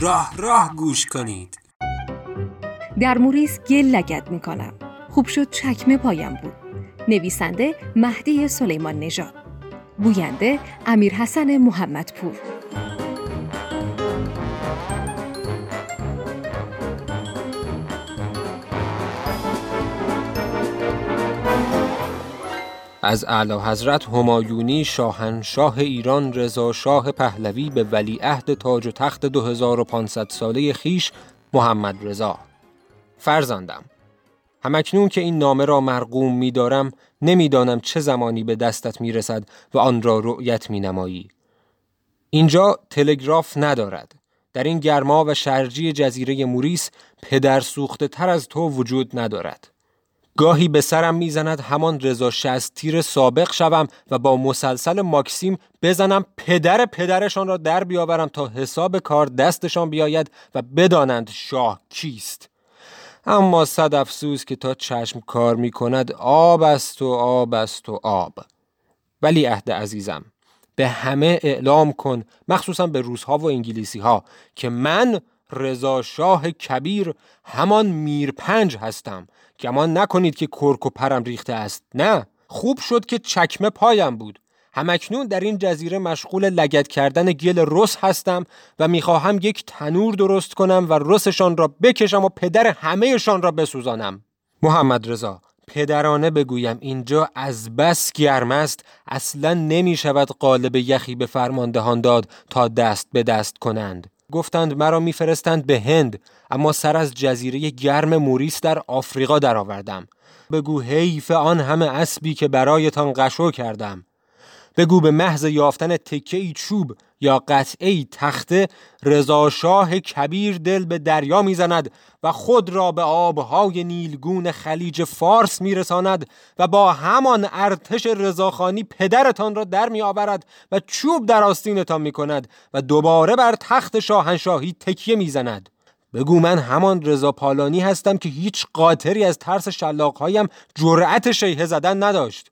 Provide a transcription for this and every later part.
راه راه گوش کنید در موریس گل لگد می کنم. خوب شد چکمه پایم بود. نویسنده مهدی سلیمان نژاد. گوینده امیر حسن محمدپور. از اعلی حضرت همایونی شاهنشاه ایران رضا شاه پهلوی به ولیعهد تاج و تخت 2500 ساله خیش محمد رضا فرزندم همکنون که این نامه را مرقوم می دارم نمی‌دانم چه زمانی به دستت می رسد و آن را رؤیت می نمایی. اینجا تلگراف ندارد. در این گرما و شرجی جزیره موریس پدر سوخته تر از تو وجود ندارد. گاهی به سرم می‌زند همان رضا تیر سابق شوم و با مسلسل ماکسیم بزنم پدر پدرشان را در بیاورم تا حساب کار دستشان بیاید و بدانند شاه کیست. اما صد افسوس که تا چشم کار می کند آب است و آب است و آب. ولی عهد عزیزم به همه اعلام کن مخصوصا به روزها و انگلیسی ها که من رضا شاه کبیر همان میرپنج هستم. گمان نکنید که کرک و پرم ریخته است. نه خوب شد که چکمه پایم بود. همکنون در این جزیره مشغول لگت کردن گل رس هستم و می‌خواهم یک تنور درست کنم و رسشان را بکشم و پدر همهشان را بسوزانم. محمد رضا پدرانه بگویم اینجا از بس گرم است. اصلا نمی شود قالب یخی به فرماندهان داد تا دست به دست کنند. گفتند مرا میفرستند به هند اما سر از جزیره گرم موریس در آفریقا درآوردم. بگو حیف آن همه اسبی که برایتان قشو کردم. بگو به محض یافتن تکه ای چوب یا قطعه تخته رضاشاه کبیر دل به دریا می‌زند و خود را به آبهای نیلگون خلیج فارس میرساند و با همان ارتش رضاخانی پدرتان را در میآورد و چوب در آستینتان می‌کند و دوباره بر تخت شاهنشاهی تکیه می‌زند. بگو من همان رضا پالانی هستم که هیچ قاطری از ترس شلاقهایم جرأت شیه زدن نداشت.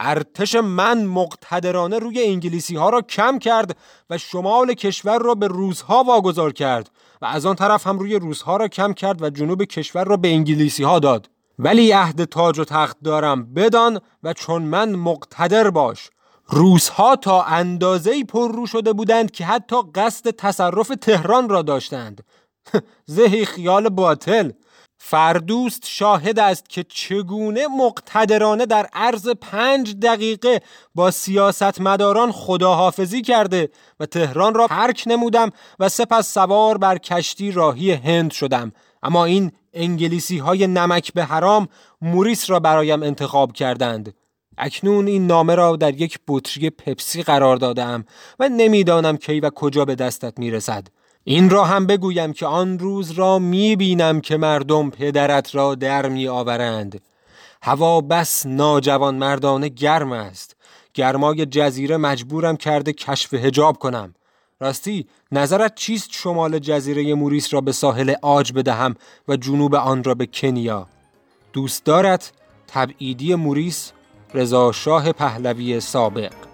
ارتش من مقتدرانه روی انگلیسی ها را کم کرد و شمال کشور را به روزها واگذار کرد و از آن طرف هم روی روزها را کم کرد و جنوب کشور را به انگلیسی ها داد. ولی عهد تاج و تخت دارم بدان و چون من مقتدر باش. روزها تا اندازه‌ای پر رو شده بودند که حتی قصد تصرف تهران را داشتند. زهی خیال باطل! فردوست شاهد است که چگونه مقتدرانه در عرض پنج دقیقه با سیاستمداران خداحافظی کرده و تهران را ترک نمودم و سپس سوار بر کشتی راهی هند شدم. اما این انگلیسی های نمک به حرام موریس را برایم انتخاب کردند. اکنون این نامه را در یک بطری پپسی قرار دادم و نمی‌دانم کی و کجا به دستت می‌رسد. این را هم بگویم که آن روز را می بینم که مردم پدرت را در می آورند هوا بس ناجوان مردانه گرم است. گرمای جزیره مجبورم کرده کشف هجاب کنم. راستی نظرت چیست شمال جزیره موریس را به ساحل آج بدهم و جنوب آن را به کنیا؟ دوست دارد تبعیدی موریس رضا شاه پهلوی سابق.